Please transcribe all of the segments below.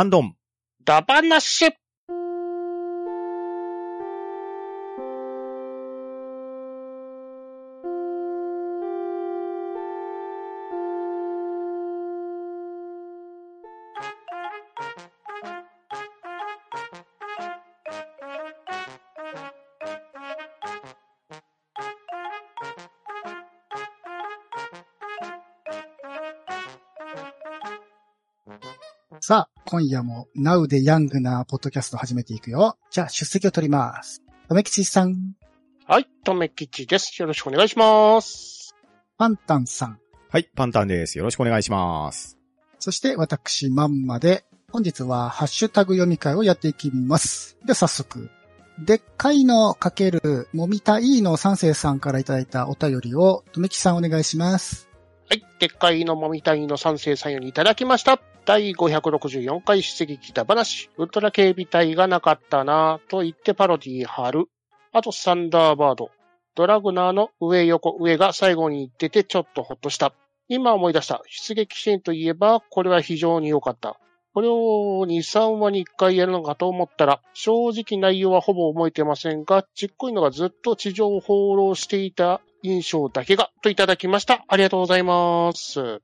ハンドン。ダバナッシュ今夜も Now でヤングなポッドキャスト始めていくよ。じゃあ、出席を取ります。とめきちさん、はい、とめきちです。よろしくお願いします。パンタンさん、はい、パンタンです。よろしくお願いします。そして私、まんまで、本日はハッシュタグ読み会をやっていきます。では早速、でっかいのかけるもみたいの三世さんからいただいたお便りを、とめきさんお願いします。はい、でっかいのもみたいの三世さんよりいただきました。第564回出席聞いた話。ウルトラ警備隊がなかったなぁと言ってパロディ貼る。あとサンダーバード。ドラグナーの上横上が最後に言っててちょっとほっとした。今思い出した。出撃シーンといえば、これは非常に良かった。これを2、3話に1回やるのかと思ったら、正直内容はほぼ覚えてませんが、ちっこいのがずっと地上を放浪していた印象だけが、といただきました。ありがとうございます。はい、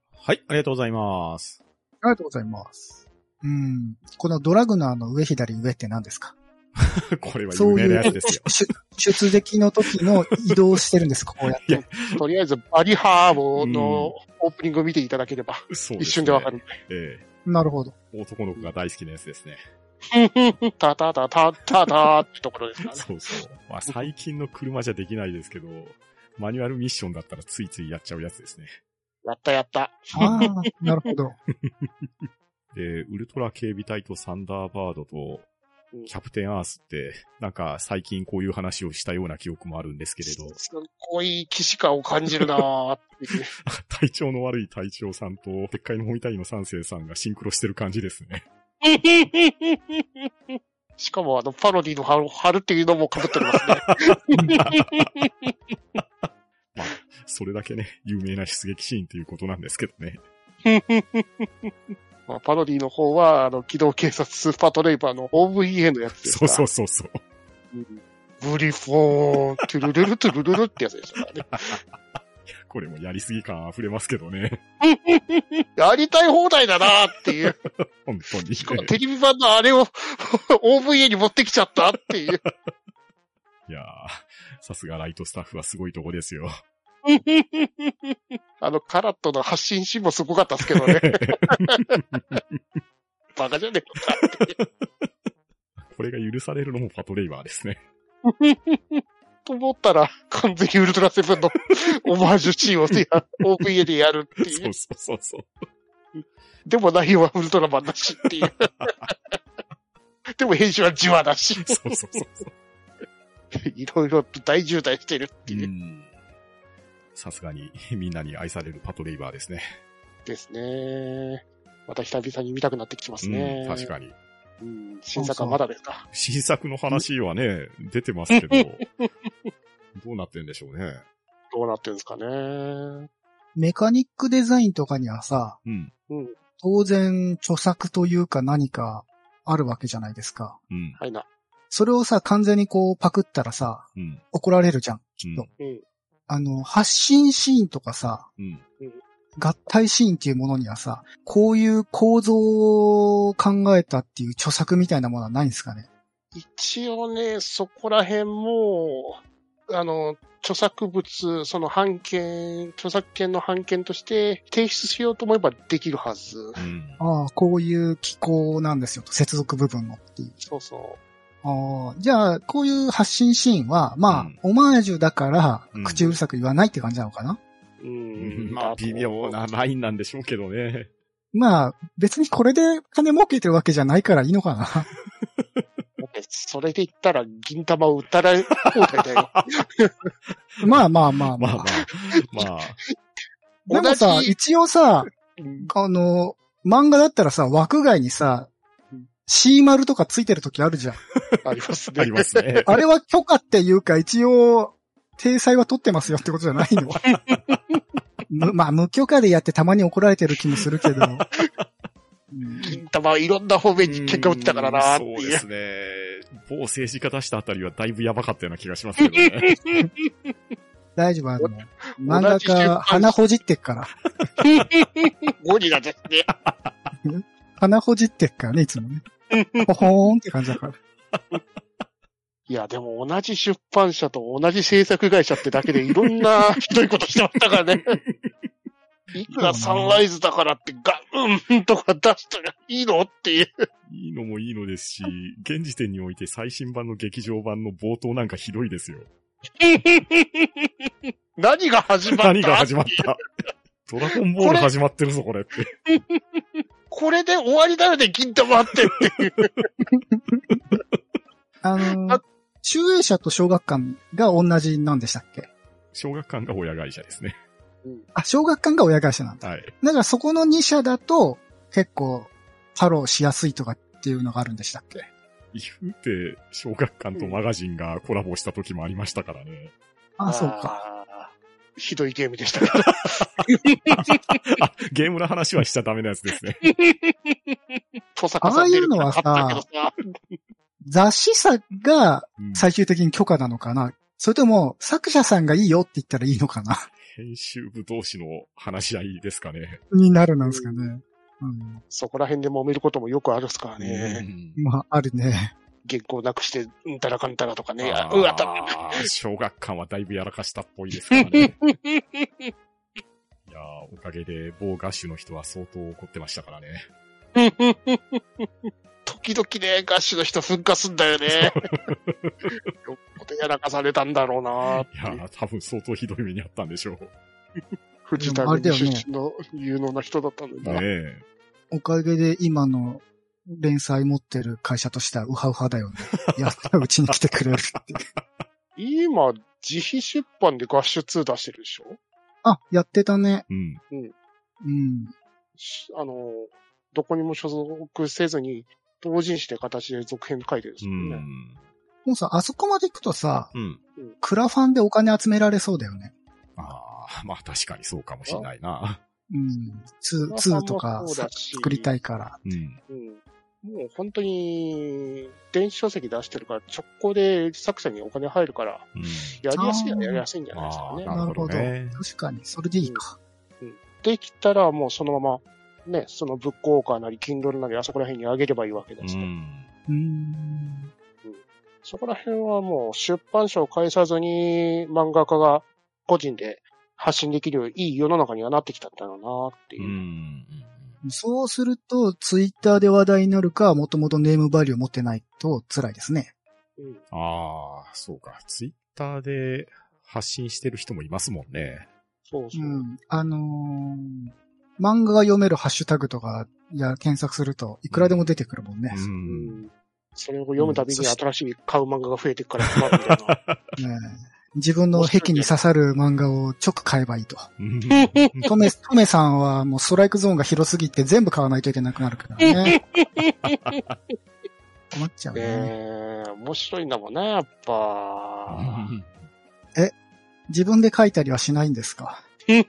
ありがとうございます。ありがとうございます。うん。このドラグナーの上左上って何ですか？これは有そういう名なやつですよ。出出撃の時の移動してるんです、こうやって。とりあえず、バリハーボのオープニングを見ていただければ、そうですね一瞬でわか。る。えなるほど。え男の子が大好きなやつですね。タタタタタタってところですからね。そうそう。まあ最近の車じゃできないですけど、マニュアルミッションだったらついついやっちゃうやつですね。やったやった。ああ、なるほど。で、ウルトラ警備隊とサンダーバードとうんキャプテンアースって、なんか最近こういう話をしたような記憶もあるんですけれど、すごい騎士感を感じるなーっていう。体調の悪い隊長さんと、でっかいのもみたいの三世さんがシンクロしてる感じですね。しかもあの、パロディの貼る貼るっていうのも被っておりますね。それだけね、有名な出撃シーンっていうことなんですけどね。まあ、パロディの方は、あの、機動警察スーパートレイバーの OVA のやつですそう。そうそうそう。うんブリフォーン、トゥルルルトゥルルルってやつですからね。これもやりすぎ感溢れますけどね。やりたい放題だなーっていう。本当に。しかもテレビ版のあれを OVA に持ってきちゃったっていう。いやー、さすがライトスタッフはすごいとこですよ。あの、カラットの発信シーンもすごかったですけどね。バカじゃねえのか。これが許されるのもパトレイバーですね。と思ったら、完全にウルトラセブンの オマージュシーンをや OVA でやるっていそうう。そうそうそう。でも内容はウルトラマンだしっていう。でも編集はじわだし。そうそうそうそう。いろいろと大渋滞してるっていうう。ん。さすがに みんなに愛されるパトレイバーですね。ですね。また久々に見たくなってきてますね。うん、確かに。うん新作はまだですか。新作の話はね、出てますけど、どうなってんでしょうね。どうなってるんですかね。メカニックデザインとかにはさ、うん。うん。当然著作というか何かあるわけじゃないですか。うん。はいな。それをさ、完全にこうパクったらさ、うん。怒られるじゃん。うんとうん。あの、発信シーンとかさ、うん。合体シーンっていうものにはさ、こういう構造を考えたっていう著作みたいなものはないんですかね？一応ね、そこら辺も、あの、著作物、その版権、著作権の版権として提出しようと思えばできるはず。うん。ああ、こういう機構なんですよと、接続部分のっていう。そうそじゃあ、こういう発信シーンは、まあ、オマージュだからうん、口うるさく言わないって感じなのかな、う。うん。まあ、微妙なラインなんでしょうけどね。まあ、別にこれで金儲けてるわけじゃないからいいのかな？それで言ったら銀玉を売ったら放題だよ。まあまあまあまあ。まあまあ、まあ、でもさ一応さ、うんあの、漫画だったらさ、枠外にさうん、C 丸とかついてる時あるじゃん。ありますね。ありますね。あれは許可っていうか、一応、体裁は取ってますよってことじゃないの むまあ、無許可でやってたまに怒られてる気もするけど。うん銀金玉はいろんな方面に喧嘩売ってたからなそう。ですね。某政治家出したあたりはだいぶやばかったような気がしますけどね。大丈夫、あの、漫画家、鼻ほじってっから。ゴリラですね。鼻ほじってっからね、いつもね。ほほーん。って感じだから。いや、でも同じ出版社と同じ制作会社ってだけでいろん。なひどいことしてましたからね。いくらサンライズだからってガうん。とか出したらいいのっていう。いいのもいいのですし、現時点において最新版の劇場版の冒頭なん。かひどいですよ。何が始まった何が始まったドラゴンボール始まってるぞ、これって。これで終わりだよね、金玉ってっていう。あのあ、集英社と小学館が同じなんでしたっけ？小学館が親会社ですね。あ、小学館が親会社なんだ。はい。だからそこの2社だと結構ファローしやすいとかっていうのがあるんでしたっけ？言うて、小学館とマガジンがコラボした時もありましたからね。あ、そうか。ひどいゲームでしたから。あ、ゲームの話はしちゃダメなやつですね。トサカさん出るから買ったけどさ。雑誌社がうん最終的に許可なのかな？それとも作者さんがいいよって言ったらいいのかな？編集部同士の話し合いですかね。になるなんですかね。うん。そこら辺で揉めることもよくあるっすからね。うんまあ、あるね。原稿なくして、うんたらかんたらとかね。あうわ、たー小学館はだいぶやらかしたっぽいですからね。いやーおかげで某ガッシュの人は相当怒ってましたからね。時々ね、ガッシュの人噴火すんだよね。よっぽどやらかされたんだろうないやー多分相当ひどい目にあったんでしょう。藤田国出身の有能な人だったんだねな。え。おかげで今の連載持ってる会社としてはウハウハだよね。やったらうちに来てくれるって。今、自費出版でガッシュ2出してるでしょ？あ、やってたね。うん。うん。しあの、どこにも所属せずに、同人誌で形で続編書いてるんですうもんね。ん。もうさ、あそこまで行くとさ、うん。クラファンでお金集められそうだよね。ああ、まあ確かにそうかもしれないな。うん。2、2とかそうだし作りたいから。うん。うんもう本当に、電子書籍出してるから、直行で作者にお金入るから、うん。やりやすいはやりやすいんじゃないですかね。なるほどね確かに、それでいいか。できたらもうそのまま、ね、そのブックオーカーなり、Kindle なり、あそこら辺にあげればいいわけですから、うん。うーん。そこら辺はもう出版社を介さずに漫画家が個人で発信できるいい世の中にはなってきたんだろうなっていうう。ん。そうすると、ツイッターで話題になるか、もともとネームバリュー持ってないと辛いですね。うんああ、そうか。ツイッターで発信してる人もいますもんね。そうそうう。ん。あのー漫画が読めるハッシュタグとか、いや、検索すると、いくらでも出てくるもんね。う。うんんそれを読むたびに新しい買う漫画が増えていくから困るみたいな。ねえ自分の壁に刺さる漫画を直買えばいいと。うんトメ、トメさんはもうストライクゾーンが広すぎて全部買わないといけなくなるからね。困っちゃうねね。え、面白いんだもんね、やっぱ。自分で書いたりはしないんですか？受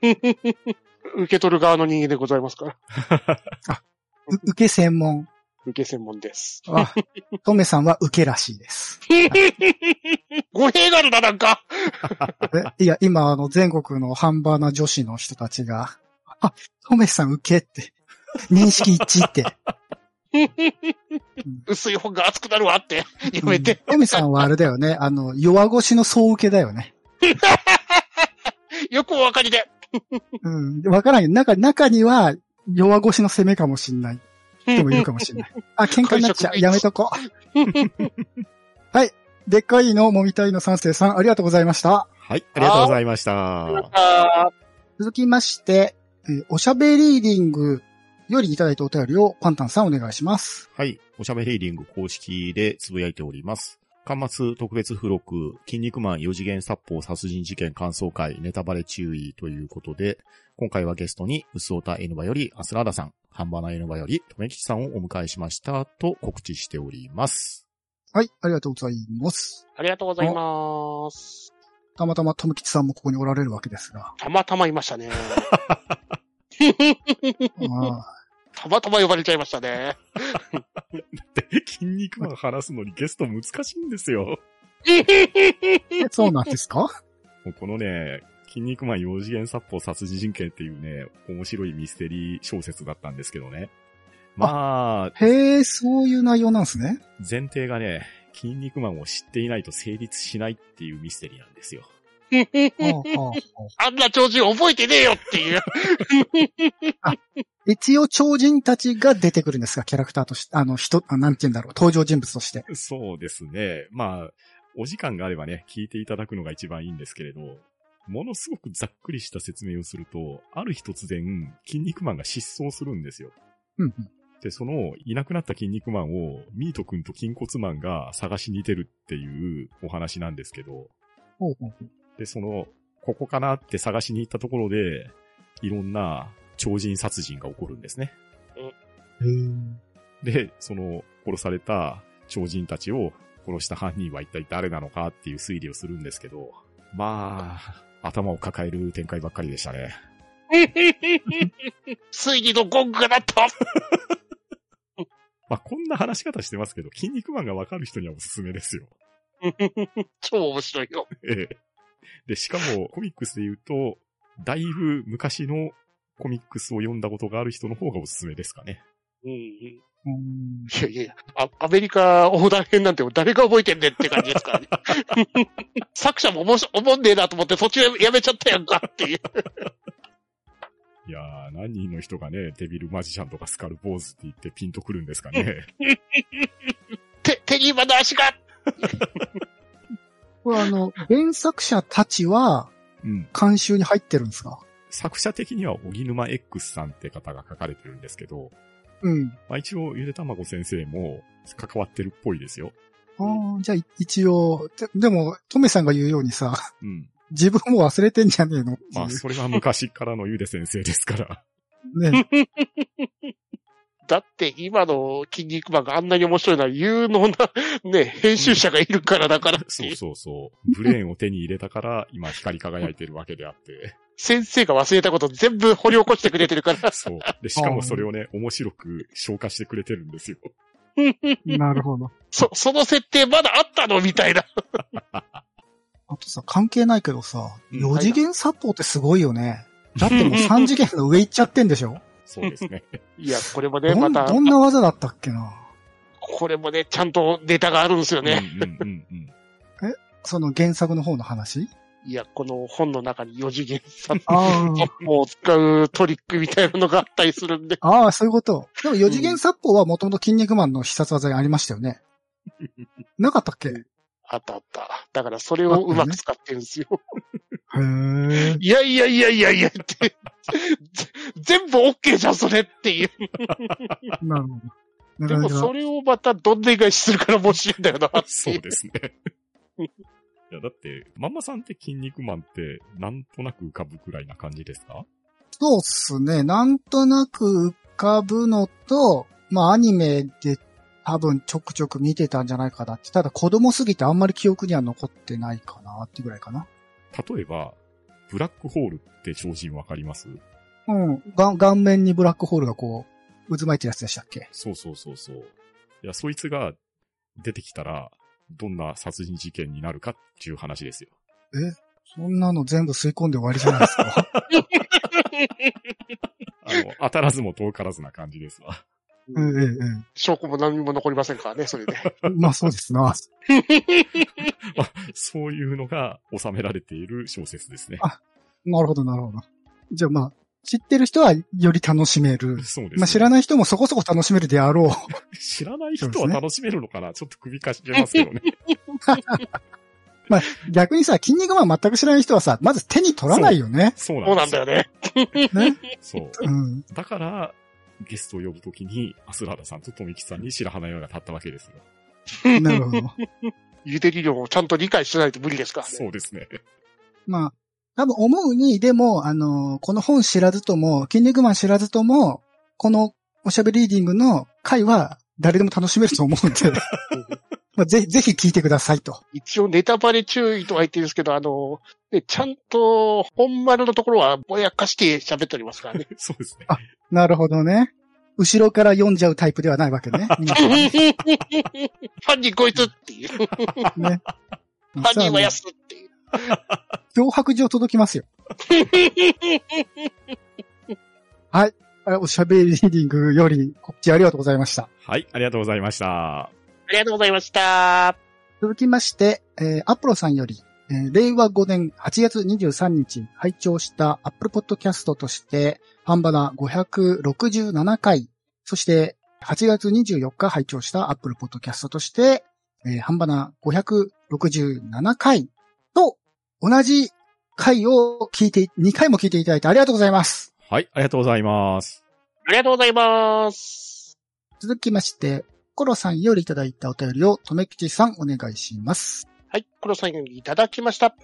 け取る側の人間でございますから。う受け専門。受け専門です。あ、トメさんは受けらしいです。語弊があるな、なんか。えいや、今、あの、全国のハンバーナ女子の人たちが、あ、トメさん受けって、認識一致って。薄い本が熱くなるわって。やめて。トメさんはあれだよね、あの、弱腰の総受けだよね。よくお分かりで。うん。わからんよ。中、中には、弱腰の攻めかもしんない。人もいるかもしれない。あ、喧嘩になっちゃう。やめとこう。はい。でっかいのもみたいの三世さん、ありがとうございました。はい、ありがとうございました。あ続きまして、えーおしゃべりーディングよりいただいたお便りをパンタンさんお願いします。はい。おしゃべりーリング公式でつぶやいております。端末特別付録、筋肉マン4次元殺法殺人事件感想会ネタバレ注意ということで、今回はゲストに、うすおた N バよりアスラーダさん、ハンバナ N バよりとめきちさんをお迎えしましたと告知しております。はい、ありがとうございます。ありがとうございます。たまたまトムキチさんもここにおられるわけですが。たまたまいましたね。ああたまたま呼ばれちゃいましたね。で、筋肉マン話すのにゲスト難しいんですよ。え そうなんですか？もうこのね、筋肉マン4次元殺法殺人事件っていうね、面白いミステリー小説だったんですけどね。まあ、へえ、そういう内容なんですね。前提がね、筋肉マンを知っていないと成立しないっていうミステリーなんですよ。はあんな超人覚えてねえよっていう。一応超人たちが出てくるんですかキャラクターとして、あの、人、あなんて言うんだろう、登場人物として。そうですね。まあ、お時間があればね、聞いていただくのが一番いいんですけれど、ものすごくざっくりした説明をすると、ある日突然、筋肉マンが失踪するんですよ。うんうん。で、その、いなくなった筋肉マンを、ミート君と筋骨マンが探しに出るっていうお話なんですけど、ほうほうほう。で、その、ここかなって探しに行ったところで、いろんな超人殺人が起こるんですね。で、その、殺された超人たちを殺した犯人は一体誰なのかっていう推理をするんですけど、まあ、頭を抱える展開ばっかりでしたね。推理のゴングが鳴ったまあ、こんな話し方してますけど、筋肉マンがわかる人にはおすすめですよ。超面白いよ。ええ。で、しかも、コミックスで言うと、だいぶ昔のコミックスを読んだことがある人の方がおすすめですかね。うんいやいやいやあ、アメリカ横断編なんて誰が覚えてんねんって感じですからね。作者もおもし、おもんねえなと思って途中やめちゃったやんかっていう。いやー、何人の人がね、デビルマジシャンとかスカルポーズって言ってピンとくるんですかね。手、手に今の足が これあの、原作者たちはうん。監修に入ってるんですか？作者的には、荻沼 X さんって方が書かれてるんですけど、うん。まあ一応、ゆでたまご先生も関わってるっぽいですよ。ああ、じゃあい一応、ででも、トメさんが言うようにさ、うん。自分も忘れてんじゃねえのってまあ。それは昔からのゆで先生ですから。ね。だって今の筋肉マンがあんなに面白いのは有能なね、編集者がいるからだからってそうそうそう。ブレーンを手に入れたから、今光り輝いてるわけであって。先生が忘れたこと全部掘り起こしてくれてるから。そう。で、しかもそれをね、面白く消化してくれてるんですよ。なるほど。そ、その設定まだあったの？みたいな。あとさ、関係ないけどさ、うん4次元殺法ってすごいよね。だってもう3次元の上行っちゃってんでしょ？そうですね。いや、これもね、また、どんな技だったっけな？これもね、ちゃんとネタがあるんですよね。うんうんうんうん。その原作の方の話？いや、この本の中に4次元殺あ法を使うトリックみたいなのがあったりするんで。あ、ああ、そういうこと。でも4次元殺法はもともと筋肉マンの必殺技にありましたよね。なかったっけ？へあったあった。だからそれをうまく使ってるんですよ。え。いやいやいやいやいやって。ぜ全部 OK じゃん、それっていう。なるほど。なでもそれをまたどんでん返しするから面白いんだよなっていそうですね。いや、だって、マンマさんって筋肉マンって、なんとなく浮かぶくらいな感じですか？そうっすね。なんとなく浮かぶのと、まあアニメで多分ちょくちょく見てたんじゃないかなって。ただ子供すぎてあんまり記憶には残ってないかなってぐらいかな。例えば、ブラックホールって超人わかります？うん。が顔面にブラックホールがこう、渦巻いてるやつでしたっけ？そうそうそうそう。いや、そいつが出てきたら、どんな殺人事件になるかっていう話ですよ。え？そんなの全部吸い込んで終わりじゃないですか？あの、当たらずも遠からずな感じですわ。うんえ証拠も何も残りませんからね、それで。えええ。まあそうですな。そういうのが収められている小説ですね。あなるほど、なるほど。じゃあまあ、知ってる人はより楽しめる。そうです、ね。まあ知らない人もそこそこ楽しめるであろう。知らない人は楽しめるのかな、ちょっと首かしげますけどね。まあ逆にさ、筋肉マン全く知らない人はさ、まず手に取らないよね。そうそうなんんだすよ。よね。ね。そう。うん。だから、ゲストを呼ぶときに、アスラーダさんと富木さんに白羽の矢が立ったわけですよ。なるほど。ゆで理論をちゃんと理解してないと無理ですからね。そうですね。まあ、多分思うに、でも、あの、この本知らずとも、筋肉マン知らずとも、このおしゃべりリーディングの回は誰でも楽しめると思うんで、まあ、ぜひ、ぜひ聞いてくださいと。一応ネタバレ注意とは言ってるんですけど、あの、ね、ちゃんと本丸のところはぼやかして喋っておりますからね。そうですね。なるほどね。後ろから読んじゃうタイプではないわけね。犯 人こいつっていう。ね。犯人は安っていう。脅迫状届きますよ。はい。あおしゃべりリーディングより告知ありがとうございました。はい、ありがとうございました。ありがとうございました。続きまして、えーアポロさんより、えー令和5年8月23日拝聴したアップルポッドキャストとして、ハンバナ567回、そして8月24日拝聴したアップルポッドキャストとして、えーハンバナ567回と同じ回を聞いて、2回も聞いていただいてありがとうございます。はい、ありがとうございます。ありがとうございます。続きまして、コロさんよりいただいたお便りを、とめきちさんお願いします。はい、黒さんよりいただきました。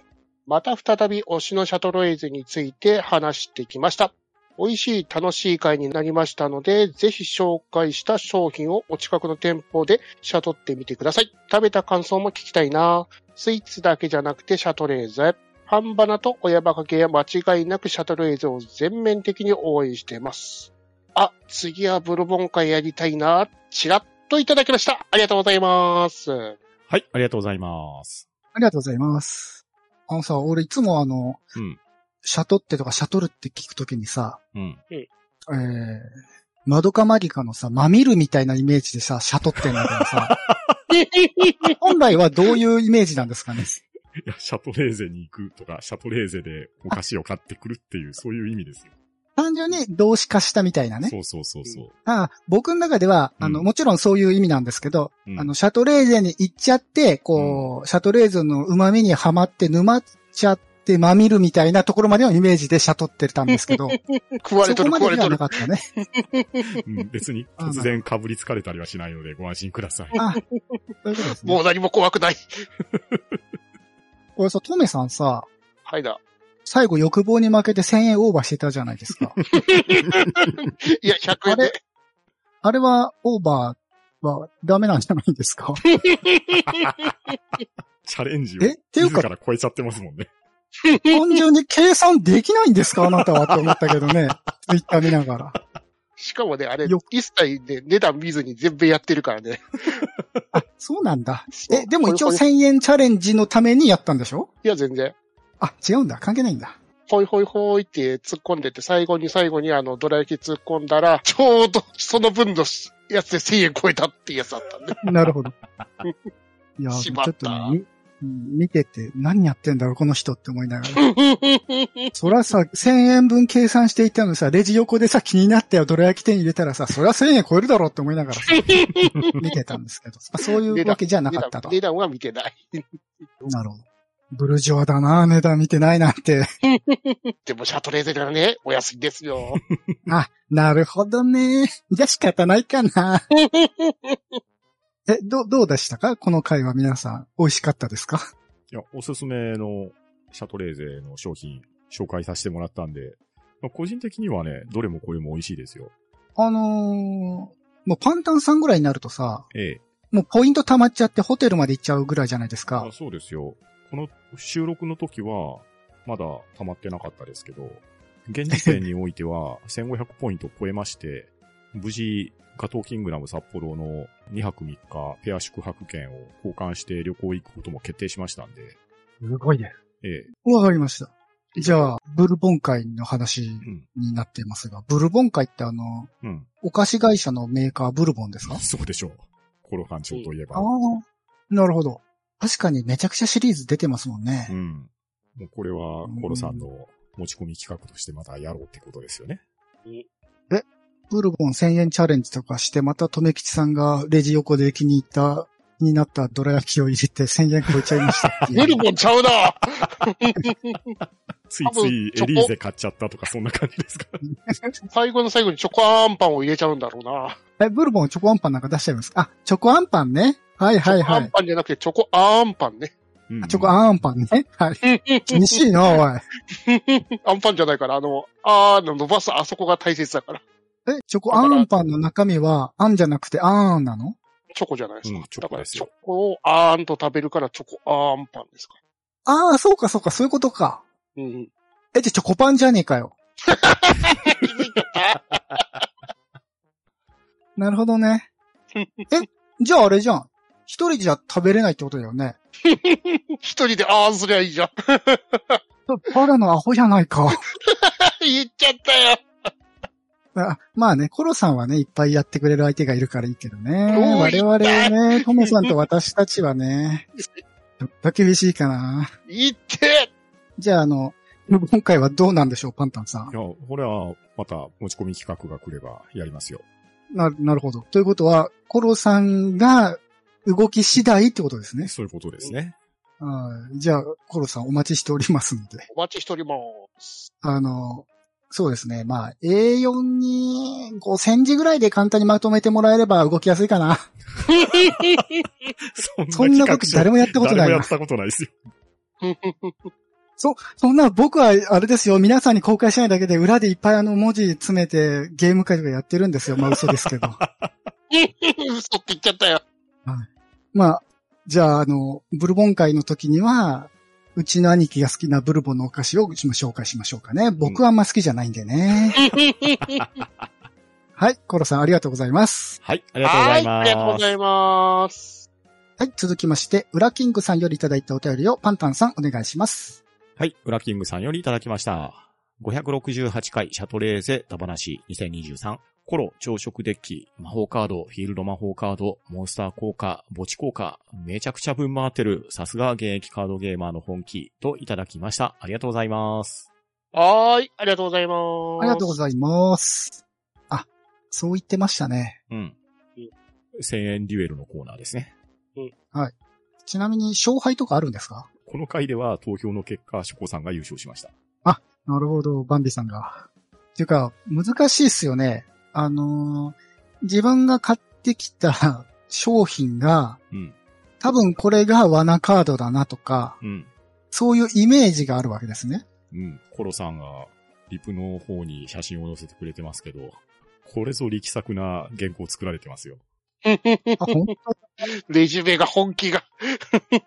また再び推しのシャトロエーゼについて話してきました。美味しい楽しい会になりましたので、ぜひ紹介した商品をお近くの店舗でシャトってみてください。食べた感想も聞きたいなスイーツだけじゃなくてシャトレーゼ。半ばなと親バカ系は間違いなくシャトレーゼを全面的に応援しています。あ、次はブルボン会やりたいなチラッといただきました。ありがとうございます。はい、ありがとうございます。ありがとうございます。あのさ、俺いつもあの、うんシャトってとかシャトルって聞くときにさ、うん。えー、マドカマギカのさ、マミルみたいなイメージでさ、シャトってんだけどさ、本来はどういうイメージなんですかね？いや、シャトレーゼに行くとか、シャトレーゼでお菓子を買ってくるっていう、そういう意味ですよ。単純に動詞化したみたいなね。そうそうそうそう。あ僕の中では、あの、うんもちろんそういう意味なんですけど、うんあの、シャトレーゼに行っちゃって、こう、シャトレーゼの旨味にはまって沼っちゃってまみるみたいなところまでのイメージでシャトってたんですけど、食われとる食われとるなか。ったね。うん、別に突然かぶりつかれたりはしないのでご安心ください。あ、そういうことですね。もう何も怖くない。これさ、トメさんさ、はいだ。最後欲望に負けて1000円オーバーしてたじゃないですか。いや、100円で。あれは、オーバーはダメなんじゃないんですか？チャレンジをえ？っていうか自ら超えちゃってますもんね。単純に計算できないんですか？あなたはって思ったけどね。ツイッター見ながら。しかもね、あれよ、一切ね、値段見ずに全部やってるからね。あ、そうなんだ。え、でも一応ほいほい1000円チャレンジのためにやったんでしょ？いや、全然。あ、違うんだ。関係ないんだ。ほいほいほいって突っ込んでて、最後に最後にあの、ドラ焼き突っ込んだら、ちょうどその分のやつで1000円超えたってやつだったんで。なるほど。いや、ちょっとね、見てて何やってんだろう、この人って思いながら。そらさ、1000円分計算していたのにさ、レジ横でさ、気になったよ、どら焼き店入れたらさ、そりゃ1000円超えるだろうって思いながらさ、見てたんですけど、まあそういうわけじゃなかったと。値段は見てない。なるほど。ブルジョアだな、値段見てないなんて。でも、シャトレーゼがね、お安いですよ。あ、なるほどね。じゃあ仕方ないかな。え、ど、どうでしたか？この回は皆さん、美味しかったですか？いや、おすすめのシャトレーゼの商品紹介させてもらったんで、まあ、個人的にはね、どれもこれも美味しいですよ。あのー、もうパンタンさんぐらいになるとさ、ええ。もうポイント溜まっちゃってホテルまで行っちゃうぐらいじゃないですかあ。そうですよ。この収録の時は、まだ溜まってなかったですけど、現時点においては1500ポイント超えまして、無事、ガトーキングダム札幌の2泊3日ペア宿泊券を交換して旅行行くことも決定しましたんで、すごいね。ええ。わかりました。じゃあ、ブルボン会の話うん。になっていますが、ブルボン会ってあの、うん。お菓子会社のメーカーブルボンですか？そうでしょう。コロ館長といえば。ああ、なるほど。確かにめちゃくちゃシリーズ出てますもんね。うん。もうこれは、コロさんの持ち込み企画としてまたやろうってことですよね。ブルボン1000円チャレンジとかして、また留吉さんがレジ横で気に入った、気になったどら焼きを入れて1000円超えちゃいましたっていうブルボンちゃうなついついエリーゼ買っちゃったとかそんな感じですか最後の最後にチョコアンパンを入れちゃうんだろうな。え、ブルボンチョコアンパンなんか出しちゃいます？かあ、チョコアンパンね。はいはいはい。チョコアンパンじゃなくてチョコアンパンね。うんチョコアンパンね。はい。厳しいな、おい。アンパンじゃないから、あの、あーの伸ばすあそこが大切だから。え、チョコアンパンの中身は、あんじゃなくてあーんなの？チョコじゃないですか。うんチョだからチョコですよコをあーんと食べるからチョコアンパンですか。ああ、そうかそうか、そういうことか。うんうん。え、じゃあチョコパンじゃねえかよ。なるほどね。え、じゃああれじゃん。一人じゃ食べれないってことだよね。一人で、ああ、すりゃいいじゃん。バラのアホじゃないか。言っちゃったよ。あまあね、コロさんはね、いっぱいやってくれる相手がいるからいいけどね。我々はね、トモさんと私たちはね、ちょっと厳しいかな。言ってじゃあ、あの、今回はどうなんでしょう、パンタンさんい。や、これはまた持ち込み企画が来ればやりますよ。な、なるほど。ということは、コロさんが動き次第ってことですね。そういうことですね。はいじゃあ、コロさんお待ちしておりますので。お待ちしております。あの、そうですね。まあ、A4 に5センチぐらいで簡単にまとめてもらえれば動きやすいかな。そんなこと誰もやったことないな誰もやっ。たことないですよ。そ、そんな僕はあれですよ。皆さんに公開しないだけで裏でいっぱいあの文字詰めてゲーム会とかやってるんですよ。まあ嘘ですけど。嘘って言っちゃったよ。まあ、じゃああの、ブルボン会の時には、うちの兄貴が好きなブルボンのお菓子を紹介しましょうかね。僕はあんま好きじゃないんでね。はい、コロさんありがとうございます。はい、ありがとうございはい、ありがとうます。ございます。はい、続きまして、ウラキングさんよりいただいたお便りをパンタンさんお願いします。はい、ウラキングさんよりいただきました。568回シャトレーゼダ話2023。コロ、朝食デッキ、魔法カード、フィールド魔法カード、モンスター効果、墓地効果、めちゃくちゃ分回ってる、さすが現役カードゲーマーの本気といただきました。ありがとうございます。はーい、ありがとうございます。ありがとうございます。あ、そう言ってましたね。うん。1000円デュエルのコーナーですね。ちなみに勝敗とかあるんですか？この回では投票の結果、ショコさんが優勝しました。なるほど、バンビさんが。っていうか、難しいっすよね。あのー自分が買ってきた 商品が、うん。多分これが罠カードだなとか、うん。そういうイメージがあるわけですね。うん。コロさんが、リプの方に写真を載せてくれてますけど、これぞ力作な原稿作られてますよ。あ、本レジュメが本気が。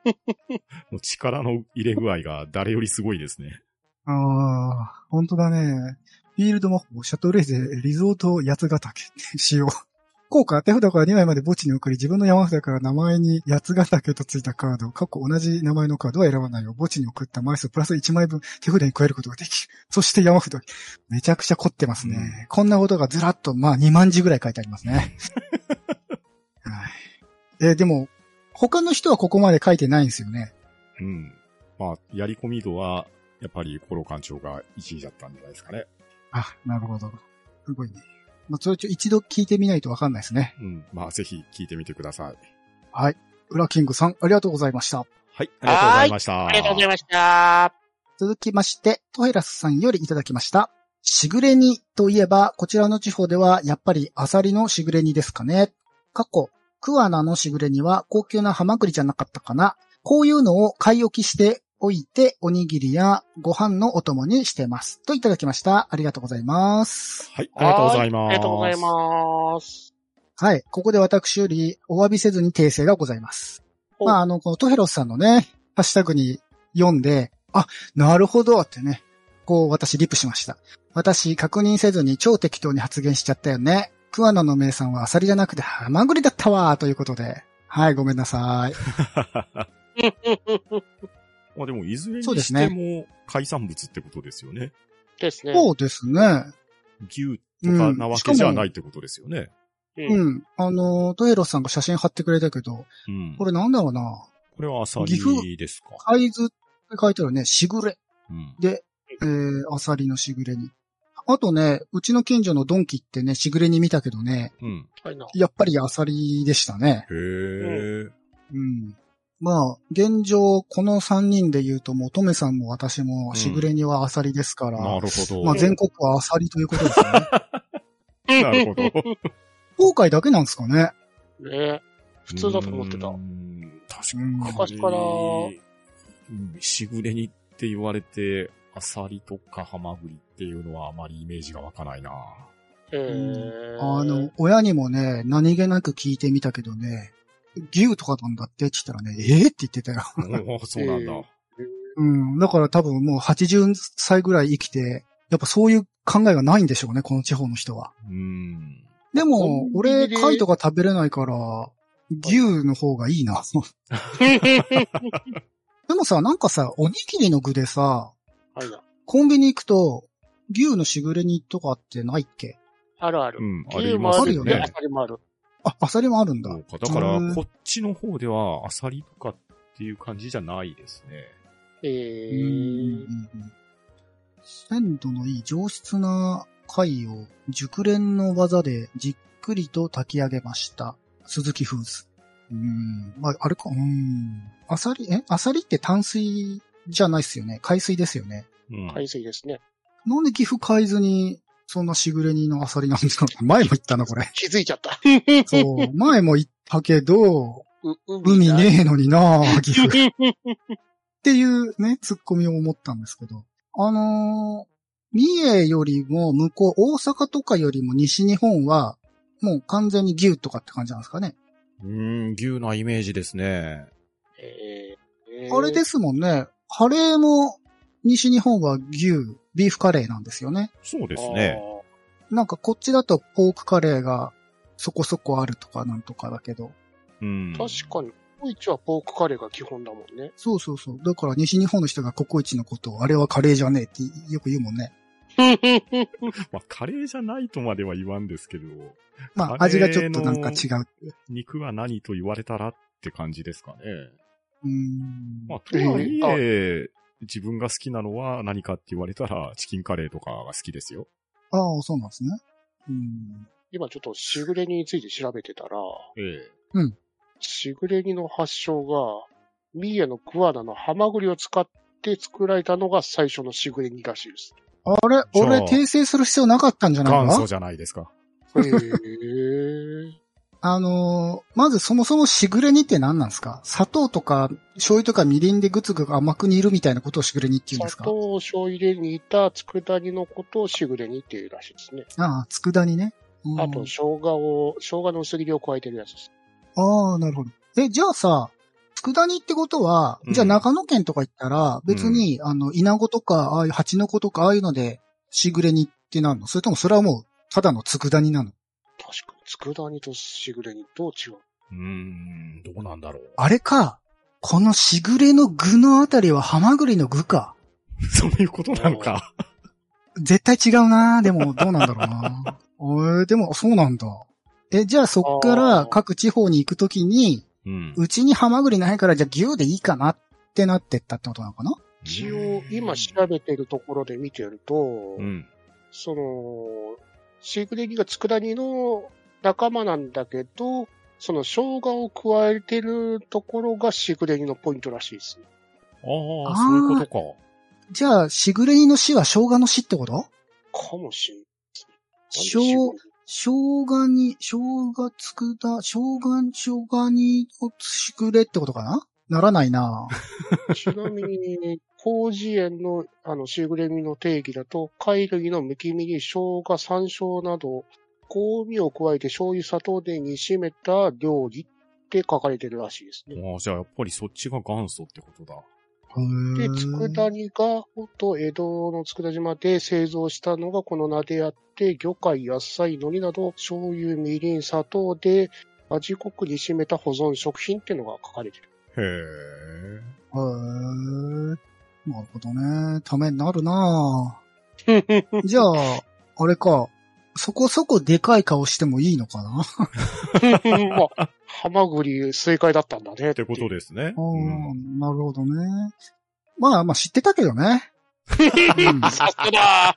力の入れ具合が誰よりすごいですね。当ああ、本当だね。フィールド魔法、シャトレーゼ、リゾート八ヶ岳使用。効果、手札から2枚まで墓地に送り、自分の山札から名前に八ヶ岳とついたカード、過去同じ名前のカードは選ばないよ。墓地に送った枚数プラス1枚分手札に加えることができる。そして山札。めちゃくちゃ凝ってますね。うんこんなことがずらっと、まあ2万字ぐらい書いてありますね。はい。えーでも、他の人はここまで書いてないんですよね。うん。まあ、やり込み度は、やっぱりコロ館長が1位だったんじゃないですかね。あ、なるほど。すごいね。まあ、それちょ一度聞いてみないとわかんないですね。うん。まあ、ぜひ聞いてみてください。はい。ウラキングさん、ありがとうございました。はい、ありがとうございました。ありがとうございました。続きまして、トヘラスさんよりいただきました。しぐれ煮といえば、こちらの地方ではやっぱりアサリのしぐれ煮ですかね。過去、クワナのしぐれ煮は高級なハマグリじゃなかったかな。こういうのを買い置きしておいて、おにぎりやご飯のお供にしてます。といただきました。ありがとうございます。はい、ありがとうございます。はありがとうございます。はい。ここで私よりお詫びせずに訂正がございます。おまあ、あの、このトヘロスさんのね、ハッシュタグに読んで、あ、なるほどってね、こう私リプしました。私確認せずに超適当に発言しちゃったよね。桑名の名産はアサリじゃなくてハマグリだったわということで。はい、ごめんなさい。まあでも、いずれにそうですねしても、海産物ってことですよね。ですね。そうですね。牛とかなわけじゃないってことですよね。うんうん。あの、トヘロスさんが写真貼ってくれたけど、うん。これなんだろうな。これはアサリですか？海図って書いてあるね。しぐれ。うん。で、えー、アサリのしぐれに。あとね、うちの近所のドンキってね、しぐれに見たけどね、うん。やっぱりアサリでしたね。へえ。うん。まあ、現状、この3人で言うと、もう、トメさんも私も、しぐれにはアサリですから、なるほど。まあ、全国はアサリということですね。なるほど。東海だけなんですかね。ね普通だと思ってたうー。ん確うんかに。昔からうんしぐれにって言われて、アサリとかハマグリっていうのはあまりイメージが湧かないな。へーあの、、親にもね、何気なく聞いてみたけどね、牛とかなんだって？って言ったらね、え？えって言ってたよ。おお そうなんだ。えうん。だから多分もう80歳ぐらい生きて、やっぱそういう考えがないんでしょうね、この地方の人は。うん。でも、俺、で貝とか食べれないから、牛の方がいいな。でもさ、なんかさ、おにぎりの具でさ、はいな。コンビニ行くと、牛のしぐれ煮とかってないっけ？あるあるう。ん、あ牛もあるよね。ねア。サリもある。あ、アサリもあるんだ。そうか。だからう、んこっちの方では、アサリとかっていう感じじゃないですね。えうんうんー、うん鮮度のいい上質な貝を熟練の技でじっくりと炊き上げました。鈴木フーズ。うん。まあ、あれか、うん。アサリ、え？アサリって淡水じゃないっすよね。海水ですよね。うん。海水ですね。なんで岐阜海津に、そんなしぐれ煮のアサリなんだろう。前も言ったな、これ。気づいちゃった。そう。前も言ったけど、う海だねえのにな岐阜。っていうね、ツッコミを思ったんですけど。あのー三重よりも向こう、大阪とかよりも西日本は、もう完全に牛とかって感じなんですかね。うん、牛なイメージですね。えーあれですもんね。カレーも西日本は牛、ビーフカレーなんですよね。そうですね。。なんかこっちだとポークカレーがそこそこあるとかなんとかだけど。うん。確かに。ココイチはポークカレーが基本だもんね。そうそうそう。だから西日本の人がココイチのことをあれはカレーじゃねえってよく言うもんね。まあ、カレーじゃないとまでは言わんですけど、まあ味がちょっとなんか違う。肉は何と言われたらって感じですかね。うーん。まあ、とはいええ、自分が好きなのは何かって言われたら、チキンカレーとかが好きですよ。ああ、そうなんですね。うん。今ちょっとしぐれ煮について調べてたら、えしぐれ煮の発祥が、三重の桑名のハマグリを使って作られたのが最初のしぐれ煮らしいです。あれ？俺訂正する必要なかったんじゃえないか？元祖じゃないですか。へー。あのーまずそもそもしぐれ煮って何なんですか？砂糖とか醤油とかみりんでぐつぐつ甘く煮るみたいなことをしぐれ煮って言うんですか？砂糖、醤油で煮た佃煮のことをしぐれ煮っていうらしいですね。ああ、佃煮ね。うんあと、生姜を、生姜の薄切りを加えてるやつです。ああ、なるほど。え、じゃあさ、佃煮ってことは、うんじゃあ長野県とか行ったら、別に、あの、稲子とか、ああいう蜂の子とか、ああいうので、しぐれ煮ってなるの？それともそれはもう、ただの佃煮なの？確かに、佃煮としぐれ煮どう違ううーん、どうなんだろう。あれか。このしぐれの具のあたりはハマグリの具か。そういうことなのか。絶対違うなでも、どうなんだろうなえー、でも、そうなんだ。え、じゃあそっかあらー各地方に行くときに、うん。うちにハマグリないからじゃあ牛でいいかなってなってったってことなのかな？一応、今調べてるところで見てると、うん。その、シークレニが佃煮の仲間なんだけど、その生姜を加えてるところがシークレニのポイントらしいですね。ああ、そういうことか。じゃあ、しぐれ煮の死は生姜の死ってこと？かもしんない。生生姜に、生姜つくだ、生姜、生姜にをしぐれってことかな？ならないな ちなみに、広辞苑の、あの、シーグレミの定義だと、貝類のむき身に生姜、山椒など、香味を加えて醤油、砂糖で煮しめた料理って書かれてるらしいですね。ああ、じゃあやっぱりそっちが元祖ってことだ。で、佃煮が、と江戸の佃島で製造したのがこの名であって、魚介、野菜、海苔など、醤油、みりん、砂糖で味濃く煮しめた保存食品っていうのが書かれてる。へえ。へーなるほどね。ためになるな じゃあ、あれか。そこそこでかい顔してもいいのかな？まあ、ハマグリ正解だったんだね。ってことですね。ううんん、なるほどね。まあまあ知ってたけどね。う んさすが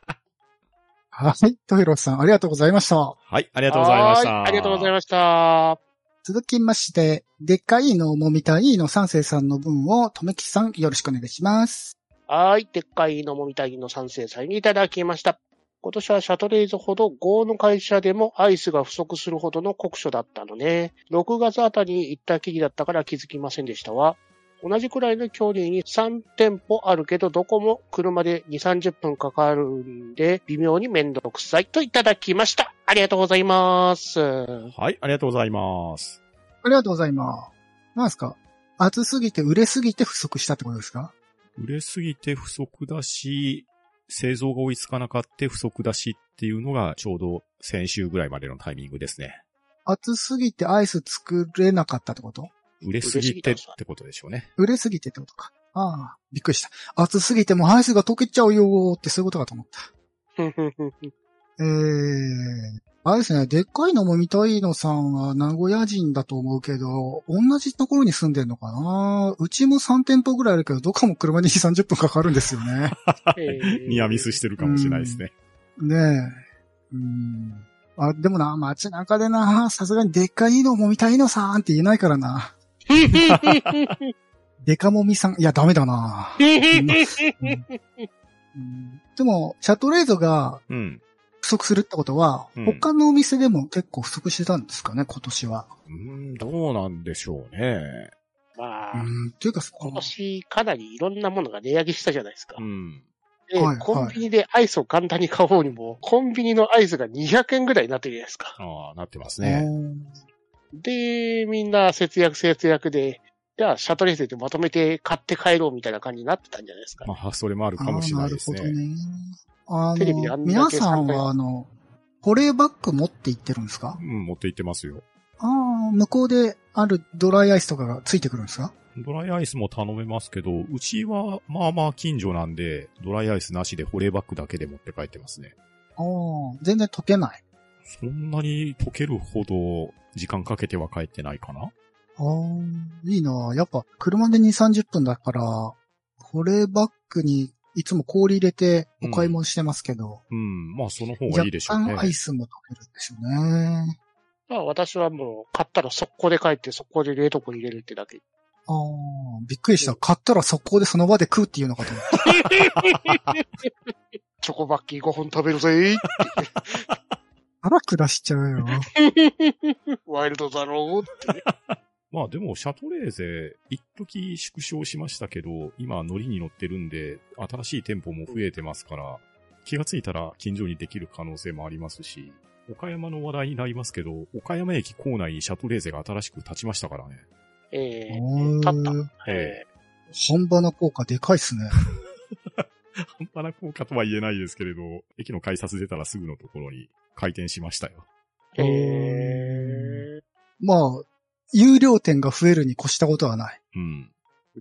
はい。トヘロスさん、ありがとうございました。はい、ありがとうございました。はありがとうございました。続きまして、でっかいのもみたいの三世さんの分を、とめきさんよろしくお願いします。はい。でっかいのもみたいの賛成祭にいただきました。今年はシャトレーゼほど GO の会社でもアイスが不足するほどの酷暑だったのね。6月あたりに行ったきりだったから気づきませんでしたわ。同じくらいの距離に3店舗あるけど、どこも車で2、30分かかるんで、微妙にめんどくさいといただきました。ありがとうございます。はい、ありがとうございます。ありがとうございます。なんですか？暑すぎて売れすぎて不足したってことですか？売れすぎて不足だし、製造が追いつかなかった不足だしっっていうのがちょうど先週ぐらいまでのタイミングですね。暑すぎてアイス作れなかったってこと？売れすぎてってことでしょうね。売れすぎてってことか。ああ、びっくりした。暑すぎてもアイスが溶けちゃうよーってそういうことかと思った。えー、あれですね、でっかいのも見たいのさんは名古屋人だと思うけど、同じところに住んでんのかな？うちも3店舗ぐらいあるけど、どこも車に2、30分かかるんですよね。えーニアミスしてるかもしれないですね。ねえ。うん。あ、でもな、街中でな、さすがにでっかいのも見たいのさんって言えないからな。デカもみさん、いや、ダメだな。うんでも、シャトレーゼがうん。不足するってことは、うん他のお店でも結構不足してたんですかね、今年は。うん、どうなんでしょうね。まあ、うん、っていうか、今年かなりいろんなものが値上げしたじゃないですか。うん。で、はいはいコンビニでアイスを簡単に買おうにも、コンビニのアイスが200円ぐらいになってるじゃないですか。ああ、なってますうね。んで、みんな節約節約で、じゃあ、シャトレーゼでまとめて買って帰ろうみたいな感じになってたんじゃないですか。まあ、それもあるかもしれないですね。あーなるほどね。あテレビであの、んだけ皆さんはあの、保冷バッグ持って行ってるんですか？うん、持って行ってますよ。ああ、向こうであるドライアイスとかがついてくるんですか？ドライアイスも頼めますけど、うちはまあまあ近所なんで、ドライアイスなしで保冷バッグだけで持って帰ってますね。ああ、全然溶けない。そんなに溶けるほど時間かけては帰ってないかなああ、いいなやっぱ車で2、30分だから、保冷バッグにいつも氷入れてお買い物してますけど、うん、まあその方がいいでしょうね。若干アイスも溶けるんでしょうね。まあ、私はもう、買ったら速攻で帰って、速攻で冷凍庫に入れるってだけ。ああ、びっくりした。買ったら速攻でその場で食うっていうのかと思った。チョコバッキー5本食べるぜ腹下しちゃうよ。ワイルドだろうって。まあでも、シャトレーゼ、一時縮小しましたけど、今乗りに乗ってるんで、新しい店舗も増えてますから、気がついたら近所にできる可能性もありますし、岡山の話題になりますけど、岡山駅構内にシャトレーゼが新しく立ちましたからね。ええおー立った。え本場の効果でかいっすね。半端な効果とは言えないですけれど、駅の改札出たらすぐのところに開店しましたよ。ええまあ、有料店が増えるに越したことはない。うん。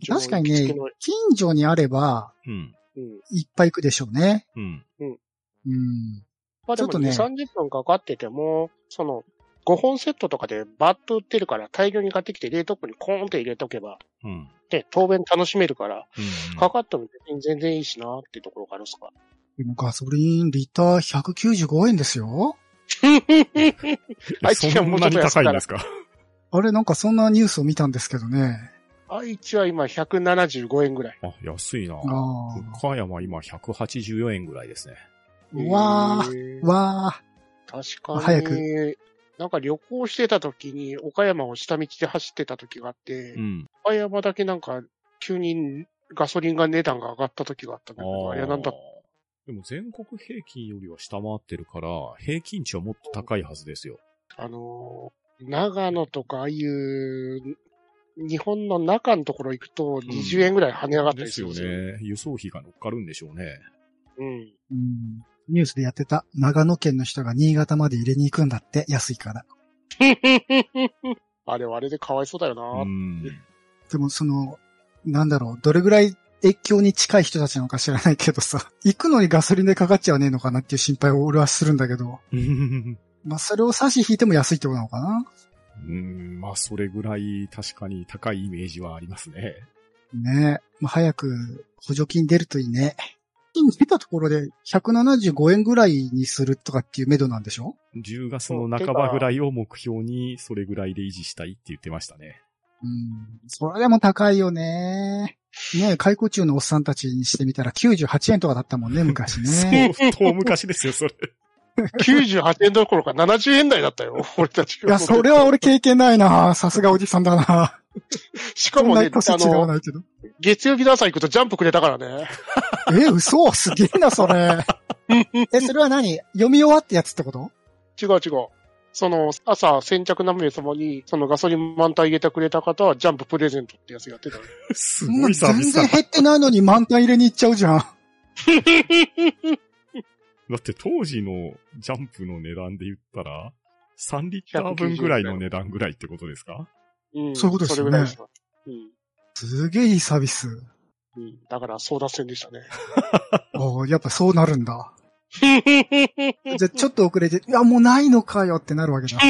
確かにね近所にあれば、うん。うん。いっぱい行くでしょうね。うん。うん。まあでもちょっとね2、30分かかってても、その、5本セットとかでバッと売ってるから大量に買ってきて冷凍庫にコーンって入れとけば、うん。で、当面楽しめるから、うん。かかっても全然いいしなっていうところがあるっすか。でもガソリンリッター195円ですよ。愛知県はもうちょっと安そんかったなに高いんですか？あれなんかそんなニュースを見たんですけどね。愛知は今175円ぐらい。あ、安いな。ああ。岡山今184円ぐらいですね。うわーへーわ確かに。早くなんか旅行してた時に岡山を下道で走ってた時があって、うん。岡山だけなんか急にガソリンが値段が上がった時があったんだけど、あれなんだでも全国平均よりは下回ってるから、平均値はもっと高いはずですよ。あのー長野とかああいう、日本の中のところ行くと20円ぐらい跳ね上がったですよりするんですよ。ね。輸送費が乗っかるんでしょうね。うん。ー。うん。ニュースでやってた。長野県の人が新潟まで入れに行くんだって、安いから。あれはあれでかわいそうだよな、うん。でもその、なんだろう、どれぐらい越境に近い人たちなのか知らないけどさ、行くのにガソリンでかかっちゃわねえのかなっていう心配を俺はするんだけど、まあそれを差し引いても安いってことなのかな？うん、まあ、それぐらい確かに高いイメージはありますね。ねえ。まあ早く補助金出るといいね。出たところで175円ぐらいにするとかっていう目処なんでしょ？10月の半ばぐらいを目標に、それぐらいで維持したいって言ってましたね。うん。それでも高いよね。ねえ、解雇中のおっさんたちにしてみたら98円とかだったもんね、昔ね。そう、遠昔ですよ、それ。98円どころか70円台だったよ、俺たち。いや、それは俺経験ないなさすがおじさんだな しかもね、あの。月曜日の朝行くとジャンプくれたからね。え、嘘？すげえな、それ。え、それは何？読み終わったやつってこと？違う違う。その、朝、先着何名様に、そのガソリン満タン入れてくれた方は、ジャンププレゼントってやつやってたの。すごいサービ全スだ然。減ってないのに満タン入れに行っちゃうじゃん。だって当時のジャンプの値段で言ったら、3リッター分ぐらいの値段ぐらいってことですか？うん。そういうことですよねそれぐらいですよ。うん。すげえいいサービス。うん。だから、争奪戦でしたね。おーやっぱそうなるんだ。じゃあちょっと遅れて、いや、もうないのかよってなるわけだ。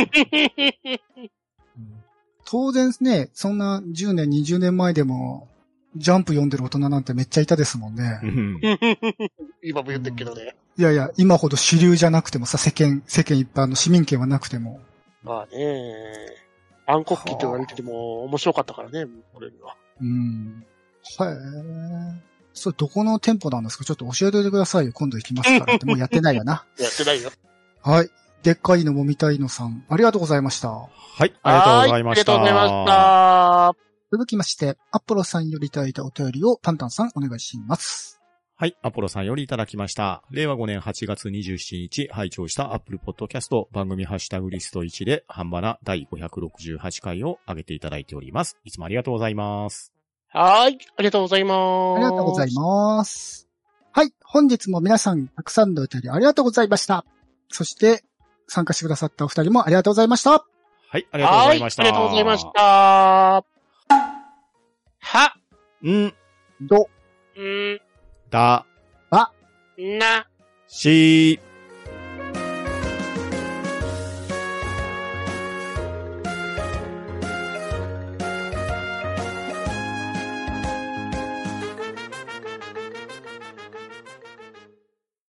当然ね、そんな10年、20年前でも、ジャンプ読んでる大人なんてめっちゃいたですもんねう。ん。今も言ってるけどね。いやいや、今ほど主流じゃなくてもさ、世間、世間一般の市民権はなくても。まあね。暗黒期って言われてても面白かったからね、俺には。うん。へえ。それどこの店舗なんですか？ちょっと教えておいてくださいよ。今度行きますからって。もうやってないよな。やってないよ。はい。でっかいのもみたいのさん、ありがとうございました。はい、ありがとうございました。はありがとうございました。続きまして、アポロさんよりいただいたお便りをパンタンさんお願いします。はい、アポロさんよりいただきました。令和5年8月27日、拝聴した Apple Podcast 番組ハッシュタグリスト1で、ハンバナ第568回を上げていただいております。いつもありがとうございます。はい。ありがとうございます。ありがとうございます。はい。本日も皆さん、たくさんのお便りありがとうございました。そして、参加してくださったお二人もありがとうございました。はい、ありがとうございました。はい。ありがとうございまし。た。は、ん、ど、ん、だ、な、し、